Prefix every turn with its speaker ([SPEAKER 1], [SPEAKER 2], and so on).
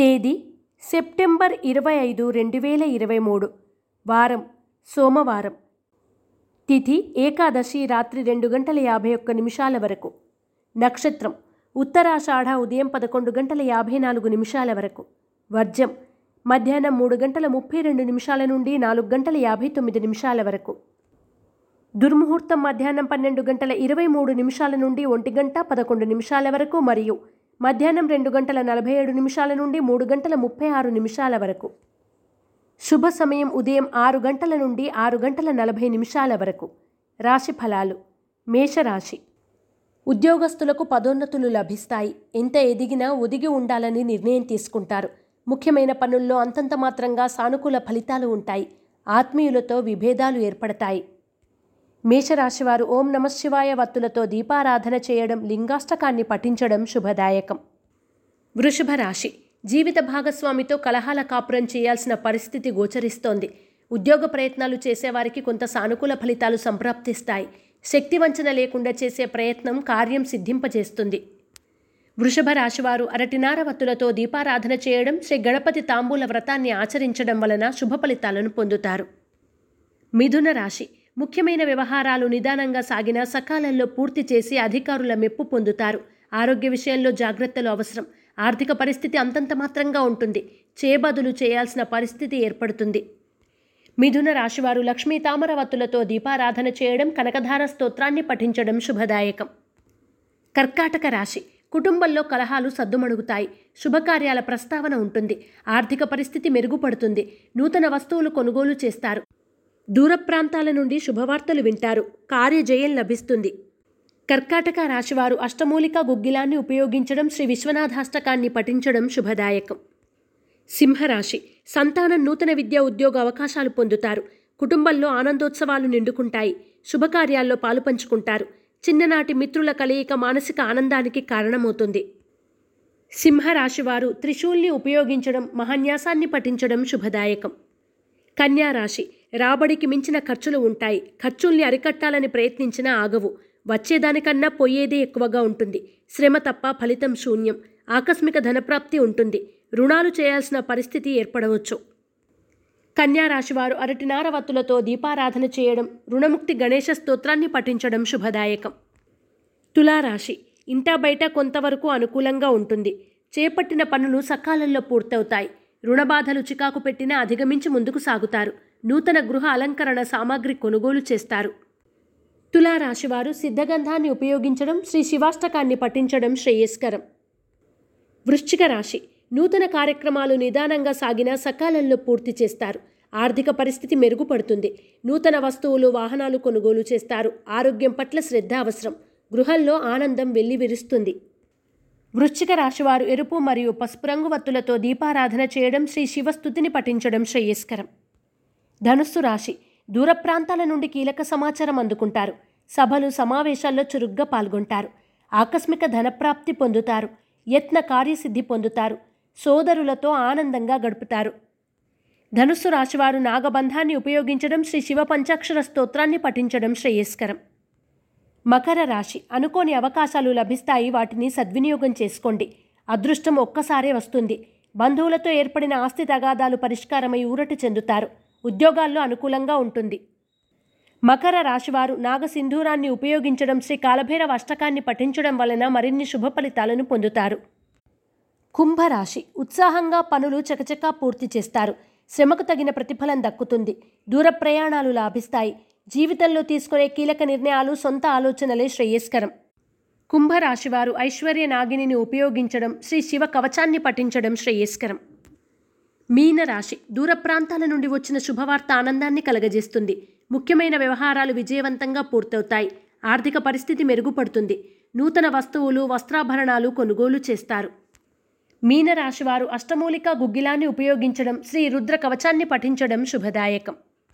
[SPEAKER 1] తేదీ సెప్టెంబర్ ఇరవై ఐదు రెండు వేల ఇరవై మూడు. వారం సోమవారం. తిథి ఏకాదశి రాత్రి రెండు గంటల యాభై ఒక్క నిమిషాల వరకు. నక్షత్రం ఉత్తరాషాఢ ఉదయం పదకొండు గంటల యాభై నాలుగు నిమిషాల వరకు. వర్జం మధ్యాహ్నం మూడు గంటల ముప్పై రెండు నిమిషాల నుండి నాలుగు గంటల యాభై తొమ్మిది నిమిషాల వరకు. దుర్ముహూర్తం మధ్యాహ్నం పన్నెండు గంటల ఇరవై మూడు నిమిషాల నుండి ఒంటి గంట పదకొండు నిమిషాల వరకు మరియు మధ్యాహ్నం రెండు గంటల నలభై ఏడు నిమిషాల నుండి మూడు గంటల ముప్పై ఆరు నిమిషాల వరకు. శుభ సమయం ఉదయం ఆరు గంటల నుండి ఆరు గంటల నలభై నిమిషాల వరకు. రాశి ఫలాలు. మేషరాశి. ఉద్యోగస్తులకు పదోన్నతులు లభిస్తాయి. ఎంత ఎదిగినా ఒదిగి ఉండాలని నిర్ణయం తీసుకుంటారు. ముఖ్యమైన పనుల్లో అంతంత మాత్రంగా సానుకూల ఫలితాలు ఉంటాయి. ఆత్మీయులతో విభేదాలు ఏర్పడతాయి. మేషరాశివారు ఓం నమశివాయ వత్తులతో దీపారాధన చేయడం లింగాష్టకాన్ని పఠించడం శుభదాయకం. వృషభ రాశి. జీవిత భాగస్వామితో కలహాల కాపురం చేయాల్సిన పరిస్థితి గోచరిస్తోంది. ఉద్యోగ ప్రయత్నాలు చేసేవారికి కొంత సానుకూల ఫలితాలు సంప్రాప్తిస్తాయి. శక్తి వంచన లేకుండా చేసే ప్రయత్నం కార్యం సిద్ధింపజేస్తుంది. వృషభ రాశివారు అరటినార వత్తులతో దీపారాధన చేయడం శ్రీ గణపతి తాంబూల వ్రతాన్ని ఆచరించడం వలన శుభ ఫలితాలను పొందుతారు. మిథున రాశి. ముఖ్యమైన వ్యవహారాలు నిదానంగా సాగినా సకాలంలో పూర్తి చేసి అధికారుల మెప్పు పొందుతారు. ఆరోగ్య విషయంలో జాగ్రత్తలు అవసరం. ఆర్థిక పరిస్థితి అంతంత మాత్రంగా ఉంటుంది. చేబదులు చేయాల్సిన పరిస్థితి ఏర్పడుతుంది. మిథున రాశివారు లక్ష్మీ తామరవత్తులతో దీపారాధన చేయడం కనకధార స్తోత్రాన్ని పఠించడం శుభదాయకం. కర్కాటక రాశి. కుటుంబంలో కలహాలు సద్దుమణుగుతాయి. శుభకార్యాల ప్రస్తావన ఉంటుంది. ఆర్థిక పరిస్థితి మెరుగుపడుతుంది. నూతన వస్తువులు కొనుగోలు చేస్తారు. దూర ప్రాంతాల నుండి శుభవార్తలు వింటారు. కార్యజయం లభిస్తుంది. కర్కాటక రాశివారు అష్టమూలిక గుగ్గిలాన్ని ఉపయోగించడం శ్రీ విశ్వనాథాష్టకాన్ని పఠించడం శుభదాయకం. సింహరాశి సంతానం నూతన విద్య ఉద్యోగ అవకాశాలు పొందుతారు. కుటుంబంలో ఆనందోత్సవాలు నిండుకుంటాయి. శుభకార్యాల్లో పాలు పంచుకుంటారు. చిన్ననాటి మిత్రుల కలయిక మానసిక ఆనందానికి కారణమవుతుంది. సింహరాశివారు త్రిశూల్ని ఉపయోగించడం మహాన్యాసాన్ని పఠించడం శుభదాయకం. కన్యారాశి రాబడికి మించిన ఖర్చులు ఉంటాయి. ఖర్చుల్ని అరికట్టాలని ప్రయత్నించినా ఆగవు. వచ్చేదానికన్నా పోయేదే ఎక్కువగా ఉంటుంది. శ్రమ తప్ప ఫలితం శూన్యం. ఆకస్మిక ధనప్రాప్తి ఉంటుంది. రుణాలు చేయాల్సిన పరిస్థితి ఏర్పడవచ్చు. కన్యారాశివారు అరటినార వత్తులతో దీపారాధన చేయడం రుణముక్తి గణేశ స్తోత్రాన్ని పఠించడం శుభదాయకం. తులారాశి. ఇంటా బయట కొంతవరకు అనుకూలంగా ఉంటుంది. చేపట్టిన పనులు సకాలంలో పూర్తవుతాయి. రుణబాధలు చికాకు పెట్టినా అధిగమించి ముందుకు సాగుతారు. నూతన గృహ అలంకరణ సామాగ్రి కొనుగోలు చేస్తారు. తులారాశివారు సిద్ధగంధాన్ని ఉపయోగించడం శ్రీ శివాష్టకాన్ని పఠించడం శ్రేయస్కరం. వృశ్చిక రాశి నూతన కార్యక్రమాలు నిదానంగా సాగినా సకాలంలో పూర్తి చేస్తారు. ఆర్థిక పరిస్థితి మెరుగుపడుతుంది. నూతన వస్తువులు వాహనాలు కొనుగోలు చేస్తారు. ఆరోగ్యం పట్ల శ్రద్ధ అవసరం. గృహంలో ఆనందం వెల్లివిరుస్తుంది వృశ్చిక రాశివారు ఎరుపు మరియు పసుపు రంగు వత్తులతో దీపారాధన చేయడం శ్రీ శివస్థుతిని పఠించడం శ్రేయస్కరం. ధనుస్సు రాశి దూర ప్రాంతాల నుండి కీలక సమాచారం అందుకుంటారు. సభలు సమావేశాల్లో చురుగ్గా పాల్గొంటారు. ఆకస్మిక ధనప్రాప్తి పొందుతారు. యత్న కార్యసిద్ధి పొందుతారు. సోదరులతో ఆనందంగా గడుపుతారు. ధనుస్సు రాశివారు నాగబంధాన్ని ఉపయోగించడం శ్రీ శివ పంచాక్షర స్తోత్రాన్ని పఠించడం శ్రేయస్కరం. మకర రాశి అనుకోని అవకాశాలు లభిస్తాయి వాటిని సద్వినియోగం చేసుకోండి. అదృష్టం ఒక్కసారే వస్తుంది. బంధువులతో ఏర్పడిన ఆస్తి తగాదాలు పరిష్కారమై ఊరట చెందుతారు. ఉద్యోగాల్లో అనుకూలంగా ఉంటుంది. మకర రాశివారు నాగసింధూరాన్ని ఉపయోగించడం శ్రీ కాలభైరవ అష్టకాన్ని పఠించడం వలన మరిన్ని శుభ ఫలితాలను పొందుతారు. కుంభరాశి ఉత్సాహంగా పనులు చకచకా పూర్తి చేస్తారు. శ్రమకు తగిన ప్రతిఫలం దక్కుతుంది. దూర ప్రయాణాలు లాభిస్తాయి. జీవితంలో తీసుకునే కీలక నిర్ణయాలు సొంత ఆలోచనలే శ్రేయస్కరం. కుంభరాశివారు ఐశ్వర్య నాగిని ఉపయోగించడం శ్రీ శివ కవచాన్ని పఠించడం శ్రేయస్కరం. మీనరాశి దూర ప్రాంతాల నుండి వచ్చిన శుభవార్త ఆనందాన్ని కలగజేస్తుంది. ముఖ్యమైన వ్యవహారాలు విజయవంతంగా పూర్తవుతాయి. ఆర్థిక పరిస్థితి మెరుగుపడుతుంది. నూతన వస్తువులు వస్త్రాభరణాలు కొనుగోలు చేస్తారు. మీనరాశివారు అష్టమూలిక గుగ్గిలాన్ని ఉపయోగించడం శ్రీ రుద్ర కవచాన్ని పఠించడం శుభదాయకం.